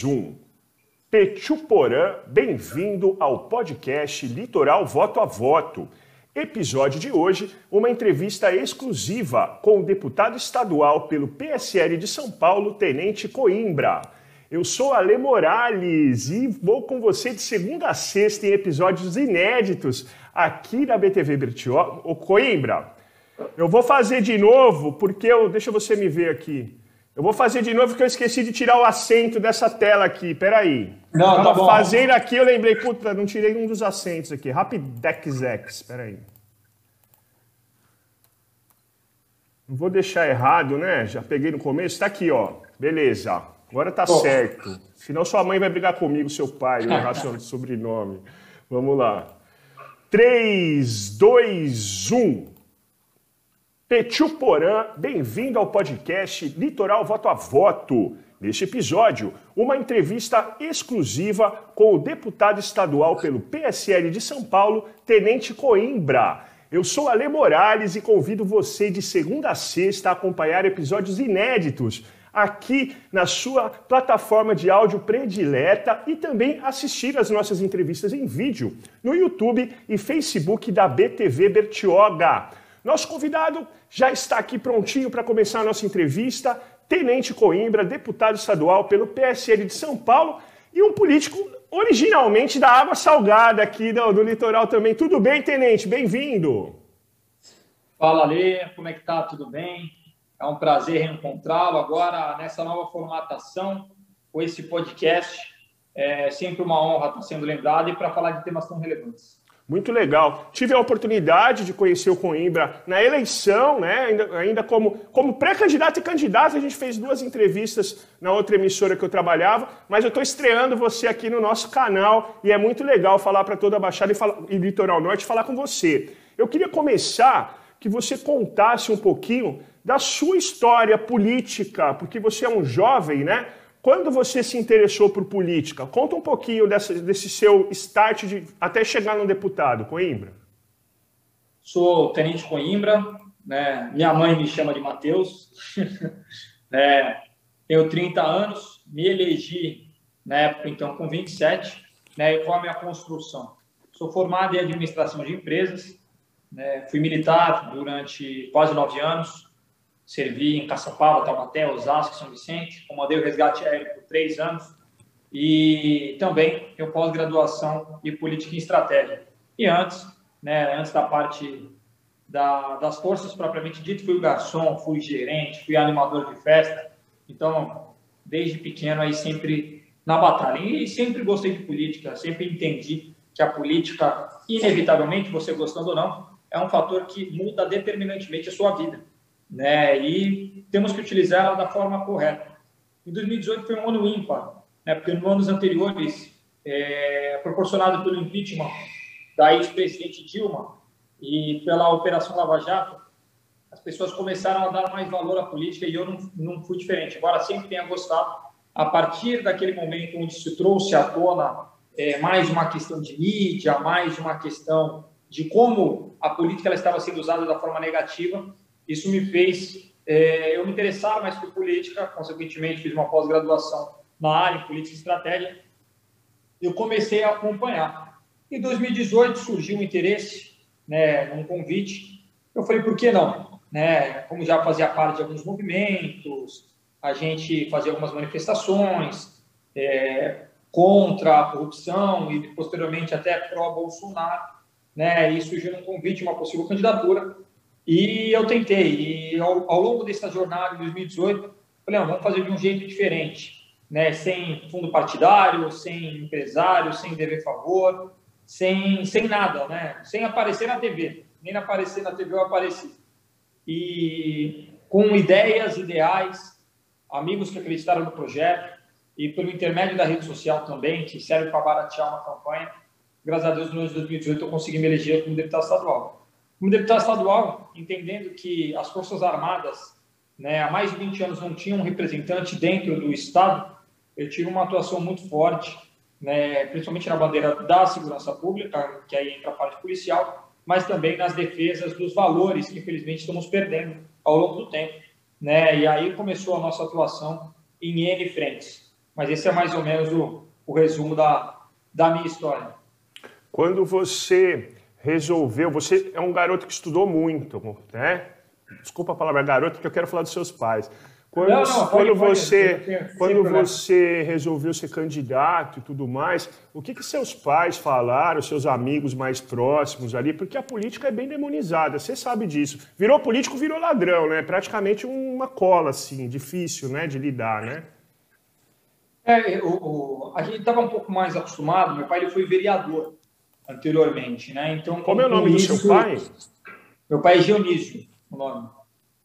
Zoom. Pechuporã, bem-vindo ao podcast Litoral Voto a Voto. Episódio de hoje, uma entrevista exclusiva com o deputado estadual pelo PSL de São Paulo, Tenente Coimbra. Eu sou Ale Morales e vou com você de segunda a sexta em episódios inéditos aqui na BTV Bertioga. Ô Coimbra, eu vou fazer de novo porque eu. Deixa você me ver aqui. Eu vou fazer de novo porque eu esqueci de tirar o assento dessa tela aqui. Peraí. Não, eu tá bom. fazendo aqui, eu lembrei, puta, não tirei um dos assentos aqui. Rapidex, peraí. Não vou deixar errado, né? Já peguei no começo. Tá aqui, ó. Beleza. Agora tá certo. Senão sua mãe vai brigar comigo, seu pai, eu errar seu sobrenome. Vamos lá. 3, 2, 1. Pechuporã, bem-vindo ao podcast Litoral Voto a Voto. Neste episódio, uma entrevista exclusiva com o deputado estadual pelo PSL de São Paulo, Tenente Coimbra. Eu sou Ale Morales e convido você de segunda a sexta a acompanhar episódios inéditos aqui na sua plataforma de áudio predileta e também assistir as nossas entrevistas em vídeo no YouTube e Facebook da BTV Bertioga. Nosso convidado já está aqui prontinho para começar a nossa entrevista. Tenente Coimbra, deputado estadual pelo PSL de São Paulo e um político originalmente da água salgada aqui do, do litoral também. Tudo bem, Tenente? Bem-vindo. Fala, Lê, como é que tá? Tudo bem? É um prazer reencontrá-lo agora nessa nova formatação com esse podcast. É sempre uma honra estar sendo lembrado e para falar de temas tão relevantes. Muito legal. Tive a oportunidade de conhecer o Coimbra na eleição, né? ainda, ainda como, como pré-candidato e candidato. A gente fez duas entrevistas na outra emissora que eu trabalhava, mas eu estou estreando você aqui no nosso canal e é muito legal falar para toda a Baixada e, falar, e Litoral Norte falar com você. Eu queria começar que você contasse um pouquinho da sua história política, porque você é um jovem, né? Quando você se interessou por política? Conta um pouquinho dessa, desse seu start de, até chegar no deputado, Coimbra. Sou Tenente Coimbra, né? minha mãe me chama de Matheus. né? Tenho 30 anos, me elegi na época, então, com 27. Né? E qual a minha construção? Sou formado em administração de empresas, né? fui militar durante quase nove anos, servi em Caçapava, Taubaté, Osasco, São Vicente, comandei o resgate aéreo por três anos e também tenho pós-graduação em política e estratégia. E antes, né, antes da parte da, das forças propriamente dito, fui garçom, fui gerente, fui animador de festa. Então, desde pequeno aí sempre na batalha. E sempre gostei de política, sempre entendi que a política, inevitavelmente, você gostando ou não, é um fator que muda determinantemente a sua vida né? E temos que utilizar ela da forma correta. Em 2018 foi um ano ímpar, né? Porque nos anos anteriores, é, proporcionado pelo impeachment da ex-presidente Dilma e pela Operação Lava Jato, as pessoas começaram a dar mais valor à política e eu não, não fui diferente. Agora sempre tenha gostado. A partir daquele momento onde se trouxe à tona é, mais uma questão de mídia, mais uma questão de como a política ela estava sendo usada da forma negativa, isso me fez é, eu me interessar mais por política, consequentemente fiz uma pós-graduação na área em política e estratégia. Eu comecei a acompanhar. Em 2018 surgiu um interesse, né, um convite. Eu falei, por que não? Né, como já fazia parte de alguns movimentos, a gente fazia algumas manifestações é, contra a corrupção e posteriormente até pró-Bolsonaro, né, e surgiu um convite, uma possível candidatura. E eu tentei. E ao, ao longo dessa jornada, em 2018, falei, vamos fazer de um jeito diferente, né? Sem fundo partidário, sem empresário, sem dever favor, sem, sem nada, né? Sem aparecer na TV. Nem aparecer na TV eu apareci. E com ideias, ideais, amigos que acreditaram no projeto e pelo intermédio da rede social também, que serve para baratear uma campanha, graças a Deus, no ano de 2018 eu consegui me eleger como deputado estadual. Como deputado estadual, entendendo que as Forças Armadas, né, há mais de 20 anos não tinham um representante dentro do Estado, eu tive uma atuação muito forte, né, principalmente na bandeira da segurança pública, que aí entra a parte policial, mas também nas defesas dos valores que, infelizmente, estamos perdendo ao longo do tempo. Né? E aí começou a nossa atuação em N frentes. Mas esse é mais ou menos o, o resumo da, da minha história. Quando você resolveu, você é um garoto que estudou muito, né? Desculpa a palavra garoto, porque eu quero falar dos seus pais. Quando, não, não, quando pode, você, pode, quando você resolveu ser candidato e tudo mais, o que, que seus pais falaram, seus amigos mais próximos ali? Porque a política é bem demonizada, você sabe disso. Virou político, virou ladrão, né? Praticamente uma cola, assim, difícil, né, de lidar, né? É, o, o a gente estava um pouco mais acostumado. Meu pai ele foi vereador anteriormente, né? Então. Como é o nome isso, do seu pai? Meu pai é Dionísio, o nome.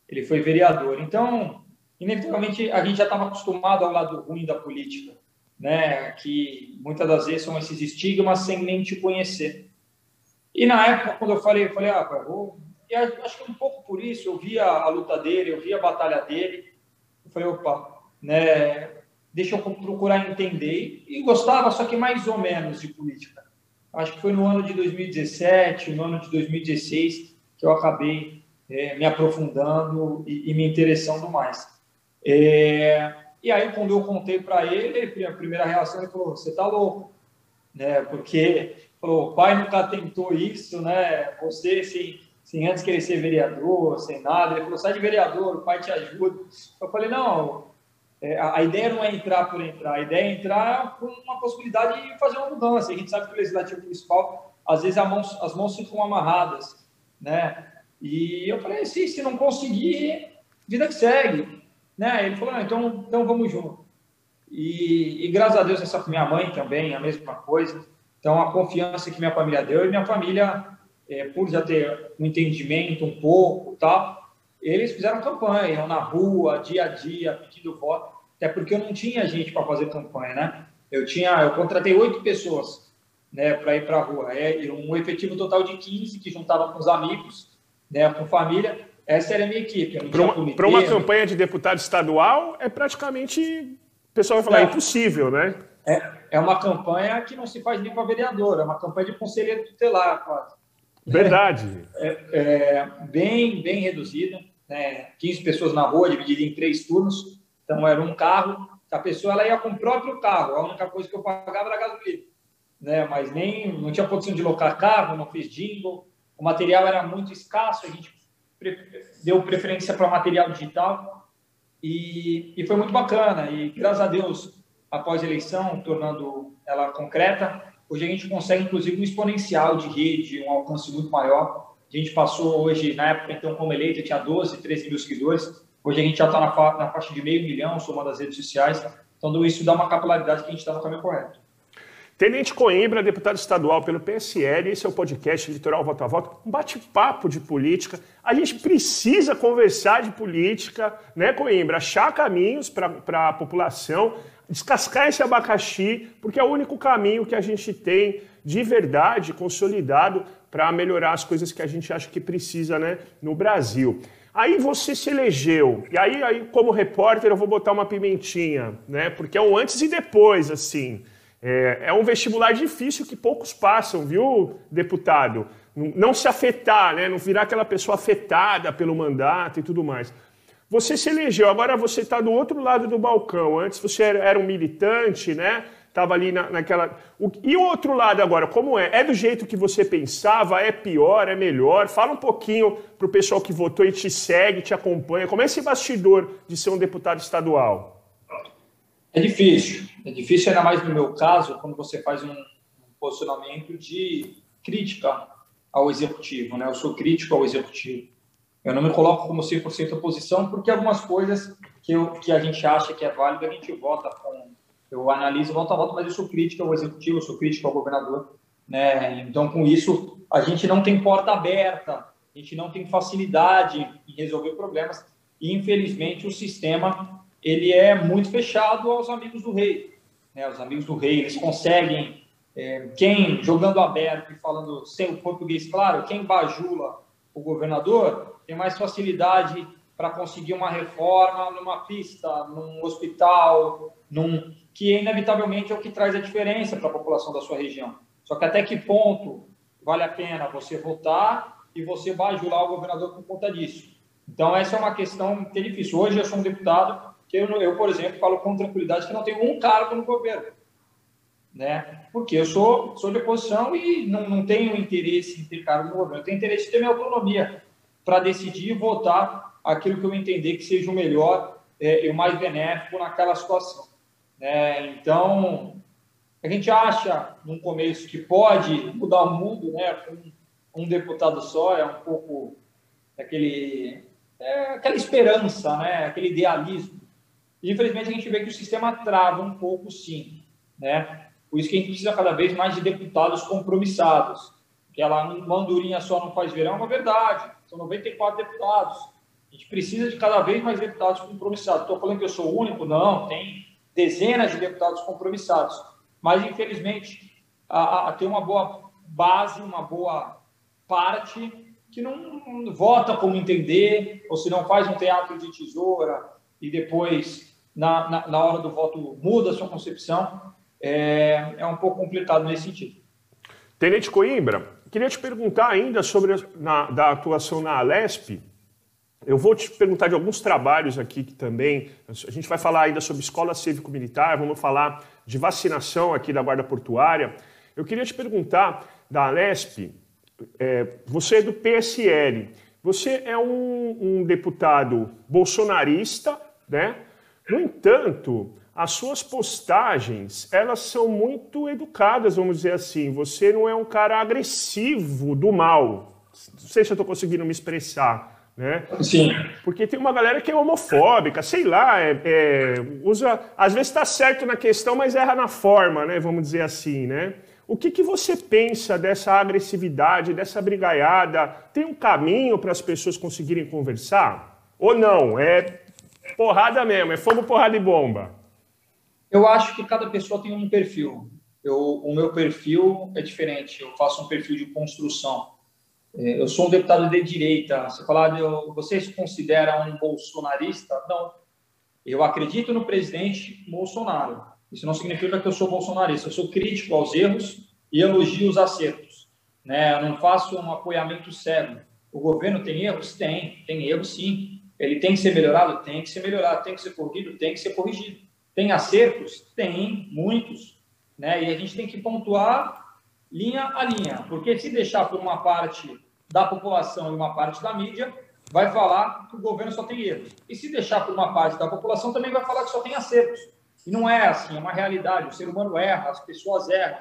Ele foi vereador. Então inevitavelmente a gente já estava acostumado ao lado ruim da política, né? Que muitas das vezes são esses estigmas sem nem te conhecer. E na época, quando eu falei, eu falei, ah, pai, vou... e acho que um pouco por isso, eu via a luta dele, eu via a batalha dele, eu falei, opa, né? Deixa eu procurar entender. E gostava, só que mais ou menos de política. Acho que foi no ano de 2017, no ano de 2016, que eu acabei é, me aprofundando e, e me interessando mais. É, e aí, quando eu contei para ele, a primeira reação, ele falou: Você tá louco, né? Porque falou: o pai nunca tentou isso, né? Você, sem, sem antes querer ser vereador, sem nada. Ele falou: Sai de vereador, o pai te ajuda. Eu falei: Não, é, a, a, ideia não é entrar por entrar, a ideia é entrar com uma possibilidade de fazer uma mudança. A gente sabe que o legislativo municipal, às vezes, mão, as mãos ficam amarradas, né? E eu falei: Se, se não conseguir, vida que segue. Né? Ele falou, então, então vamos junto. E, e, graças a Deus, essa minha mãe também, a mesma coisa. Então, a confiança que minha família deu, e minha família, é, por já ter um entendimento um pouco tal, eles fizeram campanha, na rua, dia a dia, pedindo voto, até porque eu não tinha gente para fazer campanha, né? Eu tinha, eu contratei oito pessoas, né, para ir para a rua, é um efetivo total de 15 que juntava com os amigos, né, com família, essa era a minha equipe. Para uma, uma campanha de deputado estadual, é praticamente. O pessoal vai falar, é impossível, né? É, é uma campanha que não se faz nem para vereador, é uma campanha de conselheiro tutelar, quase. Verdade. É, é, bem, bem reduzida. Né? 15 pessoas na rua, dividida em três turnos. Então, era um carro. A pessoa ela ia com o próprio carro. A única coisa que eu pagava era gasolina. Né? Mas nem, não tinha condição de locar carro, não fiz jingle. O material era muito escasso, a gente deu preferência para material digital e, e foi muito bacana. E graças a Deus, após a eleição, tornando ela concreta, hoje a gente consegue inclusive um exponencial de rede, um alcance muito maior. A gente passou hoje, na época, então, como eleito, tinha 12, 13 mil seguidores. Hoje a gente já está na, fa na faixa de meio milhão, somando as redes sociais. Então, isso dá uma capilaridade que a gente está no caminho correto. Tenente Coimbra, deputado estadual pelo PSL, esse é o podcast Litoral Voto a Voto, um bate-papo de política. A gente precisa conversar de política, né, Coimbra? Achar caminhos para a população, descascar esse abacaxi, porque é o único caminho que a gente tem de verdade consolidado para melhorar as coisas que a gente acha que precisa né, no Brasil. Aí você se elegeu, e aí, aí como repórter eu vou botar uma pimentinha, né? Porque é um antes e depois, assim. É, é um vestibular difícil que poucos passam, viu, deputado? Não se afetar, né? não virar aquela pessoa afetada pelo mandato e tudo mais. Você se elegeu, agora você está do outro lado do balcão. Antes você era um militante, né? Estava ali na, naquela. O... E o outro lado agora, como é? É do jeito que você pensava? É pior? É melhor? Fala um pouquinho para o pessoal que votou e te segue, te acompanha. Como é esse bastidor de ser um deputado estadual? É difícil. É difícil, ainda mais no meu caso, quando você faz um, posicionamento de crítica ao executivo. Né? Eu sou crítico ao executivo. Eu não me coloco como 100% oposição, porque algumas coisas que, eu, que a gente acha que é válido, a gente vota com. Eu analiso, voto a voto, mas eu sou crítico ao executivo, eu sou crítico ao governador. Né? Então, com isso, a gente não tem porta aberta, a gente não tem facilidade em resolver problemas. E, infelizmente, o sistema ele é muito fechado aos amigos do rei. Né? Os amigos do rei, eles conseguem, é, quem, jogando aberto e falando sem o português claro, quem bajula o governador, tem mais facilidade para conseguir uma reforma numa pista, num hospital, num que inevitavelmente é o que traz a diferença para a população da sua região. Só que até que ponto vale a pena você votar e você bajular o governador por conta disso? Então, essa é uma questão que é difícil. Hoje eu sou um deputado que eu, eu, por exemplo, falo com tranquilidade que não tenho um cargo no governo. Né? Porque eu sou, sou de oposição e não, não tenho interesse em ter cargo no governo. Eu tenho interesse em ter minha autonomia para decidir e votar aquilo que eu entender que seja o melhor é, e o mais benéfico naquela situação. Né? Então, a gente acha, no começo, que pode mudar o mundo né, com um deputado só, é um pouco aquele, é, aquela esperança, né, aquele idealismo. E, infelizmente, a gente vê que o sistema trava um pouco, sim. Né? Por isso que a gente precisa cada vez mais de deputados compromissados. Que ela, uma andorinha só não faz verão, é uma verdade. São 94 deputados. A gente precisa de cada vez mais deputados compromissados. Estou falando que eu sou o único? Não, tem dezenas de deputados compromissados. Mas, infelizmente, a, a, tem uma boa base, uma boa parte que não, não vota como entender, ou se não faz um teatro de tesoura e depois, na, na, na hora do voto, muda a sua concepção. É, é um pouco complicado nesse sentido. Tenente Coimbra, queria te perguntar ainda sobre a na, da atuação na Alesp. Eu vou te perguntar de alguns trabalhos aqui que também. A gente vai falar ainda sobre escola cívico-militar, vamos falar de vacinação aqui da Guarda Portuária. Eu queria te perguntar da Alesp, é, você é do PSL, você é um, um deputado bolsonarista, né? No entanto, as suas postagens, elas são muito educadas, vamos dizer assim. Você não é um cara agressivo do mal. Não sei se eu estou conseguindo me expressar né? Sim. Porque tem uma galera que é homofóbica, sei lá, é, é, usa, às vezes está certo na questão, mas erra na forma, né? Vamos dizer assim, né? O que, que você pensa dessa agressividade, dessa brigaiada? Tem um caminho para as pessoas conseguirem conversar? Ou não? É porrada mesmo, é fogo, porrada e bomba? Eu acho que cada pessoa tem um perfil. Eu, o meu perfil é diferente. Eu faço um perfil de construção. É, eu sou um deputado de direita. Você falar, você se considera um bolsonarista? Não. Eu acredito no presidente Bolsonaro. Isso não significa que eu sou bolsonarista. Eu sou crítico aos erros e elogio os acertos. Né? Eu não faço um apoiamento cego. O governo tem erros? Tem. Tem erros, sim. Ele tem que ser melhorado? Tem que ser melhorado. Tem que ser corrigido? Tem que ser corrigido. Tem acertos? Tem, muitos. Né? E a gente tem que pontuar linha a linha. Porque se deixar por uma parte da população e uma parte da mídia vai falar que o governo só tem erros. E se deixar por uma parte da população, também vai falar que só tem acertos. E não é assim, é uma realidade. O ser humano erra, as pessoas erram.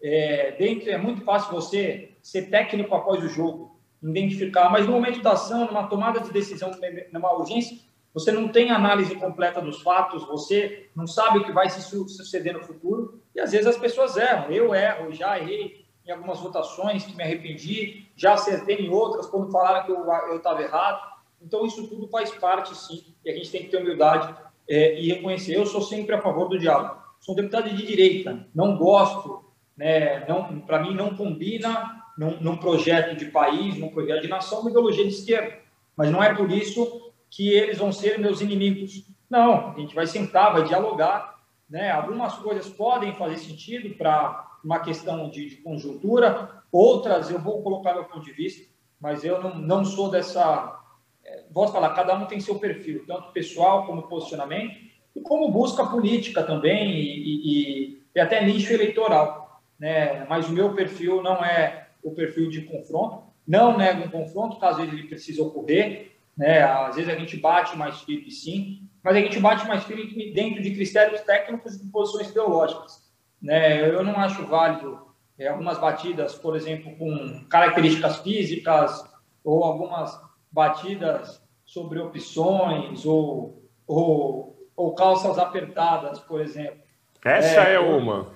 É, dentro, é muito fácil você ser técnico após o jogo, identificar, mas no momento da ação, numa tomada de decisão, numa urgência, você não tem análise completa dos fatos, você não sabe o que vai se suceder no futuro, e às vezes as pessoas erram. Eu erro, já errei, em algumas votações que me arrependi, já acertei em outras quando falaram que eu estava errado. Então, isso tudo faz parte, sim, e a gente tem que ter humildade é, e reconhecer. Eu sou sempre a favor do diálogo. Sou um deputado de direita, não gosto, né, não, para mim não combina num, num, projeto de país, num projeto de nação, uma ideologia de esquerda. Mas não é por isso que eles vão ser meus inimigos. Não, a gente vai sentar, vai dialogar. Né? Algumas coisas podem fazer sentido para uma questão de, de, conjuntura, outras eu vou colocar meu ponto de vista, mas eu não, não sou dessa. É, posso falar, cada um tem seu perfil, tanto pessoal como posicionamento, e como busca política também, e, e, e até nicho eleitoral. Né? Mas o meu perfil não é o perfil de confronto, não nego um confronto, caso ele precise ocorrer. Né? Às vezes a gente bate mais firme, sim, mas a gente bate mais firme dentro de critérios técnicos e de posições ideológicas. Né? Eu não acho válido é, algumas batidas, por exemplo, com características físicas ou algumas batidas sobre opções ou, ou, ou calças apertadas, por exemplo. Essa é, é uma.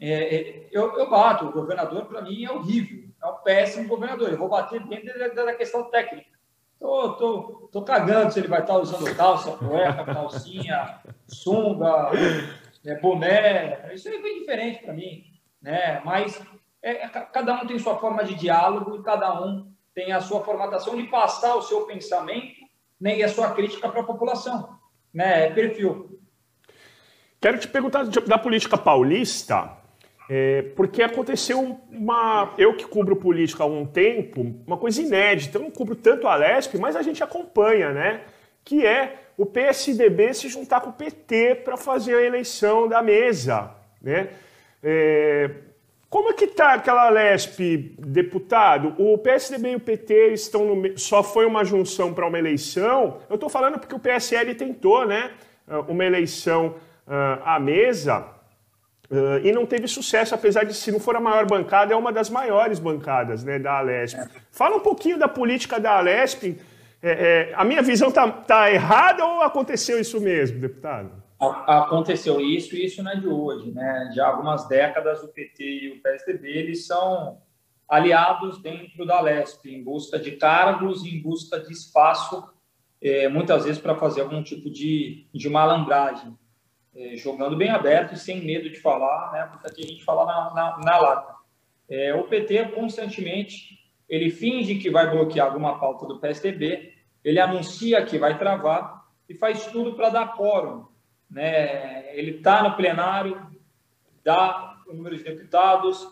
É, é, eu, eu bato, o governador para mim é horrível, é um péssimo governador. Eu vou bater dentro da, da questão técnica. Tô, tô, tô cagando se ele vai estar usando calça, cueca, calcinha, sunga, é, boné, isso é bem diferente para mim, né? Mas é, cada um tem sua forma de diálogo e cada um tem a sua formatação de passar o seu pensamento né, e a sua crítica para a população, né? É perfil. Quero te perguntar da política paulista, é, porque aconteceu uma. Eu que cubro política há um tempo, uma coisa inédita. Eu não cubro tanto a Lesp, mas a gente acompanha, né? Que é o PSDB se juntar com o PT para fazer a eleição da mesa. Né? É, como é que está aquela Lesp, deputado? O PSDB e o PT estão no, só foi uma junção para uma eleição. Eu estou falando porque o PSL tentou, né, uma eleição uh, à mesa uh, e não teve sucesso, apesar de se não for a maior bancada, é uma das maiores bancadas, né, da Alesp. Fala um pouquinho da política da Alesp. É, é, a minha visão está tá errada ou aconteceu isso mesmo, deputado? Aconteceu isso e isso não é de hoje, né? De algumas décadas o PT e o PSDB eles são aliados dentro da Lesp em busca de cargos, em busca de espaço, é, muitas vezes para fazer algum tipo de, de malandragem, é, jogando bem aberto e sem medo de falar, né? Porque aqui a gente fala na, na, na lata. É, o PT constantemente ele finge que vai bloquear alguma pauta do PSDB, ele anuncia que vai travar e faz tudo para dar quórum. Né? Ele está no plenário, dá o número de deputados,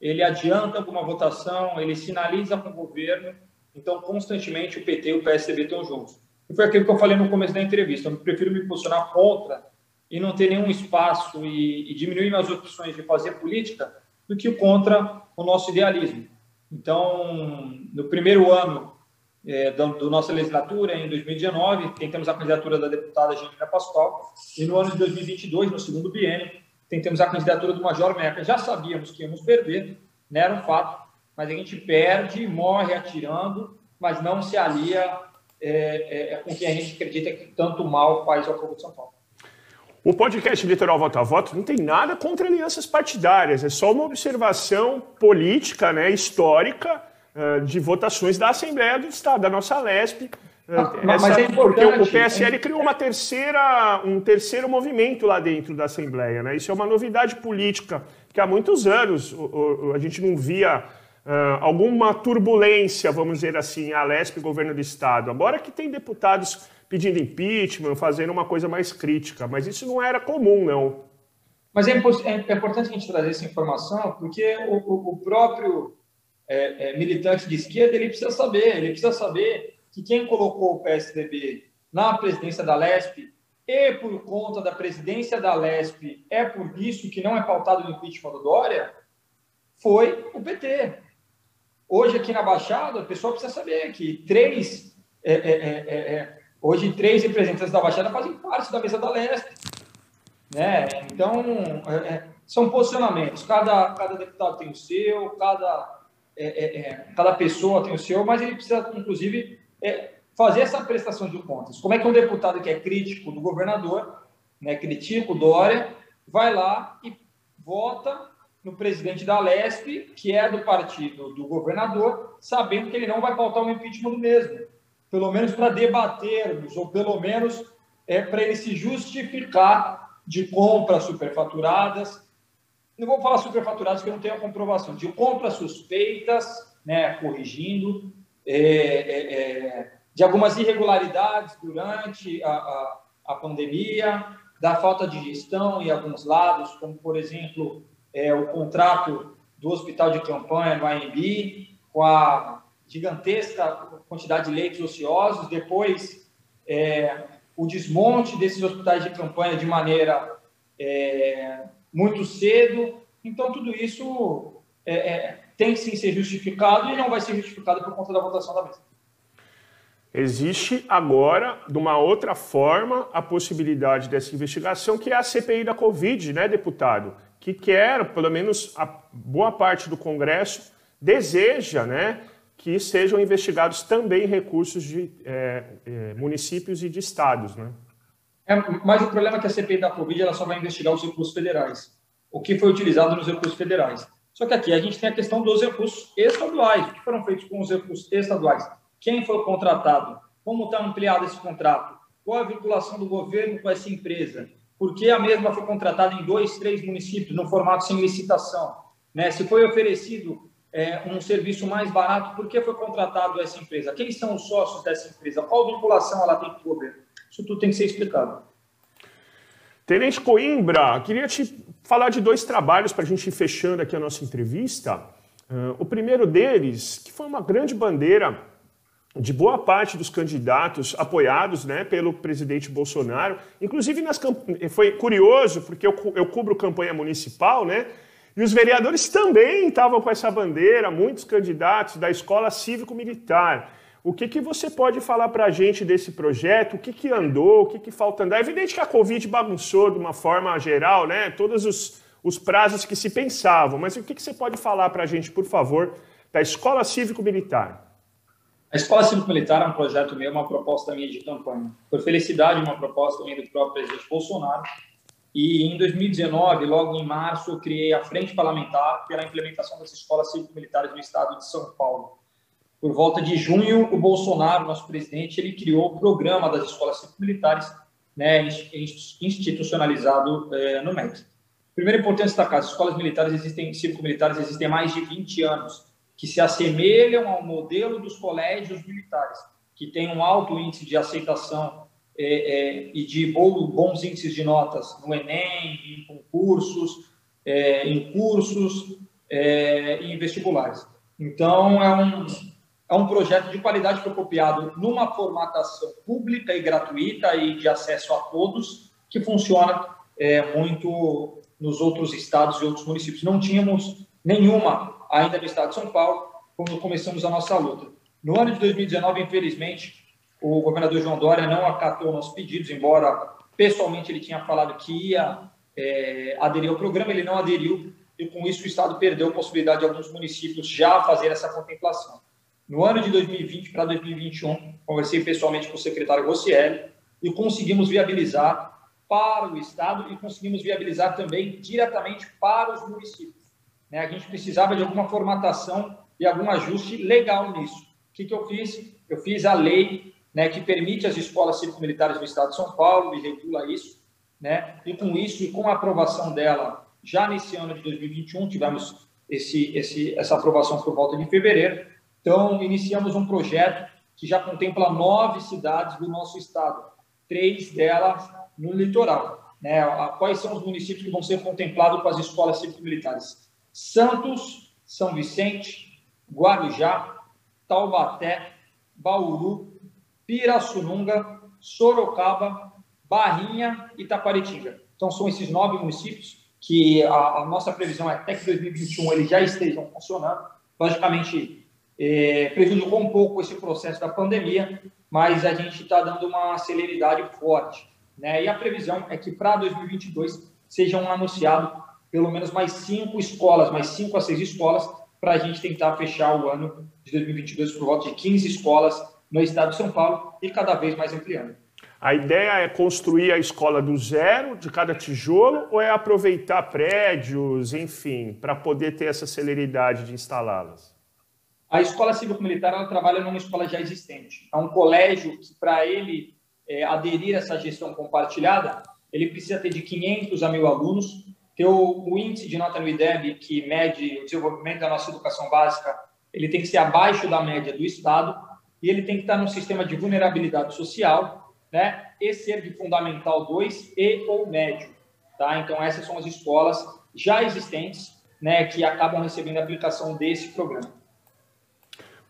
ele adianta alguma votação, ele sinaliza com o governo. Então, constantemente, o PT e o PSDB estão juntos. E foi aquilo que eu falei no começo da entrevista. Eu prefiro me posicionar contra e não ter nenhum espaço e, e diminuir minhas opções de fazer política do que contra o nosso idealismo. Então, no primeiro ano é, da, da, nossa legislatura, em 2019, tentamos a candidatura da deputada Janina Pascoal, e no ano de 2022, no segundo biênio, tentamos a candidatura do Major Meca. Já sabíamos que íamos perder, né, era um fato, mas a gente perde, morre atirando, mas não se alia é, é, com quem a gente acredita que tanto mal faz ao povo de São Paulo. O podcast Litoral Voto a Voto não tem nada contra alianças partidárias, é só uma observação política, né, histórica, de votações da Assembleia do Estado, da nossa LESP. Uh, mas, essa, é porque o PSL criou uma terceira, um terceiro movimento lá dentro da Assembleia. Né? Isso é uma novidade política que há muitos anos o, o, a gente não via uh, alguma turbulência, vamos dizer assim, a LESP, governo do Estado. Agora que tem deputados pedindo impeachment, fazendo uma coisa mais crítica, mas isso não era comum, não. Mas é, é, é importante a gente trazer essa informação, porque o, o próprio é, é, militante de esquerda ele precisa saber, ele precisa saber que quem colocou o PSDB na presidência da LESP e por conta da presidência da LESP é por isso que não é pautado no impeachment do Dória, foi o PT. Hoje aqui na Baixada, o pessoal precisa saber que três é, é, é, é Hoje, três representantes da Baixada fazem parte da mesa da Leste. Né? Então, é, é, são posicionamentos. Cada, cada deputado tem o seu, cada, é, é, é cada pessoa tem o seu, mas ele precisa, inclusive, é, fazer essa prestação de contas. Como é que um deputado que é crítico do governador, né, critica o Dória, vai lá e vota no presidente da Lesp, que é do partido do governador, sabendo que ele não vai pautar o impeachment do mesmo pelo menos para debatermos, ou pelo menos é, para ele se justificar de compras superfaturadas. Não vou falar superfaturadas porque eu não tenho a comprovação, de compras suspeitas, né, corrigindo, é, é, é, de algumas irregularidades durante a, a, a, pandemia, da falta de gestão em alguns lados, como, por exemplo, é, o contrato do hospital de campanha no AMB com a gigantesca quantidade de leitos ociosos, depois é, o desmonte desses hospitais de campanha de maneira é, muito cedo. Então, tudo isso é, é, tem que sim ser justificado e não vai ser justificado por conta da votação da mesa. Existe agora, de uma outra forma, a possibilidade dessa investigação, que é a CPI da Covid, né, deputado? Que quer, pelo menos a boa parte do Congresso, deseja, né, que sejam investigados também recursos de é, é, municípios e de estados. Né? É, mas o problema é que a CPI da Covid ela só vai investigar os recursos federais, o que foi utilizado nos recursos federais. Só que aqui a gente tem a questão dos recursos estaduais. O que foram feitos com os recursos estaduais? Quem foi contratado? Como está ampliado esse contrato? Qual a vinculação do governo com essa empresa? Por que a mesma foi contratada em dois, três municípios, no formato sem licitação? Né? Se foi oferecido é, um serviço mais barato, por que foi contratado essa empresa? Quem são os sócios dessa empresa? Qual vinculação ela tem com o governo? Isso tudo tem que ser explicado. Tenente Coimbra, queria te falar de dois trabalhos para a gente ir fechando aqui a nossa entrevista. Uh, o primeiro deles, que foi uma grande bandeira de boa parte dos candidatos apoiados né, pelo presidente Bolsonaro. Inclusive, nas foi curioso, porque eu, eu cubro campanha municipal, né? E os vereadores também estavam com essa bandeira, muitos candidatos da escola cívico-militar. O que, que você pode falar para a gente desse projeto? O que, que andou? O que, que falta andar? É evidente que a Covid bagunçou de uma forma geral, né? Todos os, os prazos que se pensavam. Mas o que, que você pode falar para a gente, por favor, da Escola Cívico-Militar? A Escola Cívico-Militar é um projeto meu, uma proposta minha de campanha. Por felicidade, uma proposta minha do próprio presidente Bolsonaro. E em 2019, logo em março, eu criei a Frente Parlamentar pela implementação das escolas cívico-militares no estado de São Paulo. Por volta de junho, o Bolsonaro, nosso presidente, ele criou o programa das escolas cívico-militares, né, institucionalizado é, no MEC. Primeiro, importante destacar, as escolas militares existem, cívico-militares existem há mais de 20 anos, que se assemelham ao modelo dos colégios militares, que tem um alto índice de aceitação é, é, e de bons índices de notas no Enem, em concursos, é, em cursos e em vestibulares. Então, é um, é um projeto de qualidade foi copiado numa formatação pública e gratuita e de acesso a todos, que funciona é, muito nos outros estados e outros municípios. Não tínhamos nenhuma ainda no estado de São Paulo, quando começamos a nossa luta. No ano de 2019, infelizmente, o governador João Dória não acatou nossos pedidos, embora pessoalmente ele tinha falado que ia é, aderir ao programa, ele não aderiu e com isso o Estado perdeu a possibilidade de alguns municípios já fazer essa contemplação. No ano de 2020 para 2021, conversei pessoalmente com o secretário Rossielli e conseguimos viabilizar para o Estado e conseguimos viabilizar também diretamente para os municípios. Né? A gente precisava de alguma formatação e algum ajuste legal nisso. O que, que eu fiz? Eu fiz a lei né, que permite as escolas cívico-militares do Estado de São Paulo e regula isso. Né? E com isso e com a aprovação dela, já nesse ano de 2021, tivemos esse, esse, essa aprovação por volta de fevereiro. Então, iniciamos um projeto que já contempla nove cidades do nosso estado, três delas no litoral. Né? Quais são os municípios que vão ser contemplados com as escolas cívico-militares? Santos, São Vicente, Guarujá, Taubaté, Bauru, Pirassununga, Sorocaba, Barrinha e Taquaritinga. Então, são esses nove municípios que a, a, nossa previsão é até que 2021 eles já estejam funcionando. Logicamente, é, prejudicou um pouco esse processo da pandemia, mas a gente está dando uma celeridade forte. Né? E a previsão é que para 2022 sejam anunciados pelo menos mais cinco escolas, mais cinco a seis escolas, para a gente tentar fechar o ano de 2022 por volta de 15 escolas no estado de São Paulo e cada vez mais ampliando. A ideia é construir a escola do zero, de cada tijolo, ou é aproveitar prédios, enfim, para poder ter essa celeridade de instalá-las? A escola cívico-militar ela trabalha numa escola já existente. É um colégio que, para ele é, aderir a essa gestão compartilhada, ele precisa ter de 500 a 1.000 alunos, ter o, o, índice de nota no IDEB, que mede o desenvolvimento da nossa educação básica, ele tem que ser abaixo da média do Estado, e ele tem que estar no sistema de vulnerabilidade social, né? E ser de fundamental 2 e ou médio, tá? Então essas são as escolas já existentes, né, que acabam recebendo a aplicação desse programa.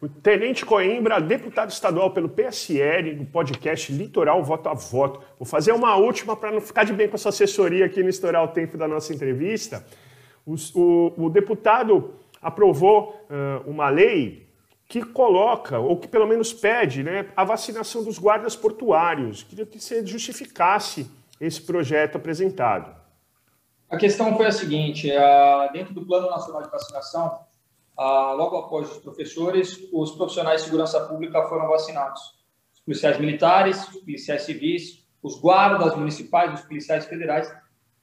O Tenente Coimbra, deputado estadual pelo PSL, no podcast Litoral Voto a Voto. Vou fazer uma última para não ficar de bem com essa assessoria aqui no estourar o tempo da nossa entrevista. O, o, o deputado aprovou uh, uma lei que coloca, ou que pelo menos pede, né, a vacinação dos guardas portuários. Queria que você justificasse esse projeto apresentado. A questão foi a seguinte: dentro do Plano Nacional de Vacinação, logo após os professores, os profissionais de segurança pública foram vacinados. Os policiais militares, os policiais civis, os guardas municipais, os policiais federais,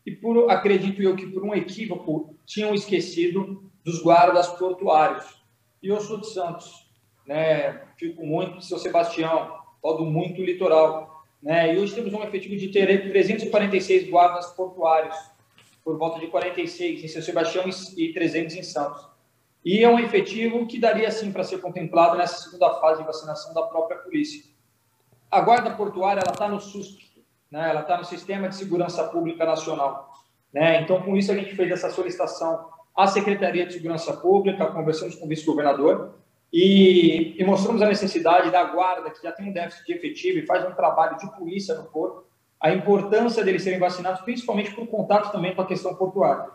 e por, acredito eu que por um equívoco tinham esquecido dos guardas portuários e eu sou de Santos, né? Fico muito de São Sebastião, rodo muito litoral, né? E hoje temos um efetivo de 346 guardas portuários, por volta de 46 em São Sebastião e 300 em Santos. E é um efetivo que daria sim para ser contemplado nessa segunda fase de vacinação da própria polícia. A guarda portuária ela está no SUSP, né? Ela está no Sistema de Segurança Pública Nacional, né? Então com isso a gente fez essa solicitação à Secretaria de Segurança Pública, conversamos com o vice-governador, e, e, mostramos a necessidade da guarda, que já tem um déficit de efetivo e faz um trabalho de polícia no porto, a importância deles serem vacinados, principalmente por contato também com a questão portuária.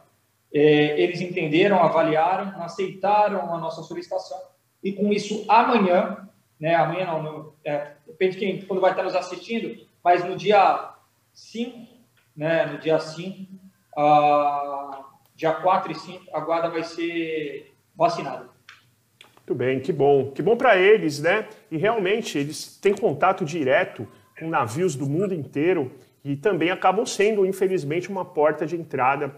É, eles entenderam, avaliaram, aceitaram a nossa solicitação e com isso amanhã, né, amanhã não, no, é, depende de quem, quando vai estar nos assistindo, mas no dia 5, né, no dia 5, uh, dia 4 e 5, a guarda vai ser vacinada. Muito bem, que bom. Que bom para eles, né? E realmente eles têm contato direto com navios do mundo inteiro e também acabam sendo, infelizmente, uma porta de entrada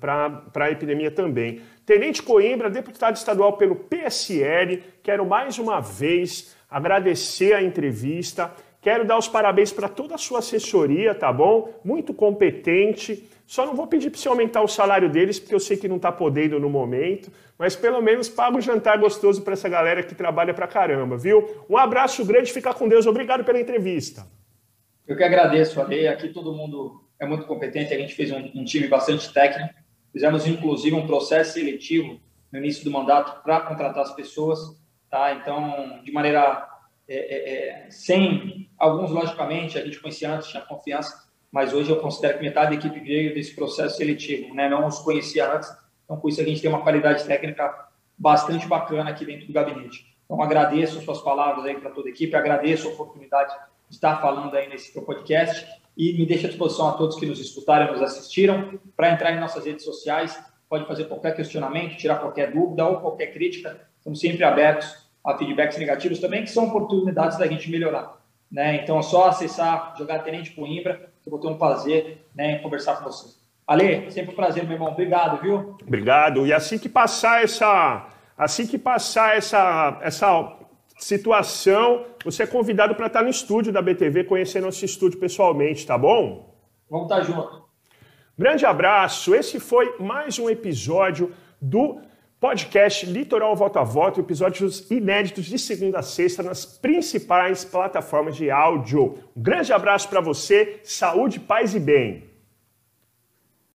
para a epidemia também. Tenente Coimbra, deputado estadual pelo PSL, quero mais uma vez agradecer a entrevista. Quero dar os parabéns para toda a sua assessoria, tá bom? Muito competente. Só não vou pedir para você aumentar o salário deles, porque eu sei que não está podendo no momento, mas pelo menos paga um jantar gostoso para essa galera que trabalha para caramba, viu? Um abraço grande, fica com Deus. Obrigado pela entrevista. Eu que agradeço, Ale. Aqui todo mundo é muito competente, a gente fez um, um time bastante técnico. Fizemos, inclusive, um processo seletivo no início do mandato para contratar as pessoas, tá? Então, de maneira é, é, é, sem alguns, logicamente, a gente conhecia antes, tinha confiança, mas hoje eu considero que metade da equipe veio desse processo seletivo, né? não os conhecia antes, então com isso a gente tem uma qualidade técnica bastante bacana aqui dentro do gabinete. Então agradeço suas palavras aí para toda a equipe, agradeço a oportunidade de estar falando aí nesse podcast e me deixo à disposição a todos que nos escutaram, nos assistiram, para entrar em nossas redes sociais, pode fazer qualquer questionamento, tirar qualquer dúvida ou qualquer crítica, estamos sempre abertos a feedbacks negativos também, que são oportunidades da gente melhorar. Né? Então é só acessar, jogar Tenente Coimbra, eu vou ter um prazer né, em conversar com você. Ale, sempre um prazer, meu irmão. Obrigado, viu? Obrigado. E assim que passar essa, assim que passar essa, essa situação, você é convidado para estar no estúdio da BTV, conhecer nosso estúdio pessoalmente, tá bom? Vamos estar junto. Grande abraço. Esse foi mais um episódio do podcast Litoral Voto a Voto, episódios inéditos de segunda a sexta nas principais plataformas de áudio. Um grande abraço para você, saúde, paz e bem.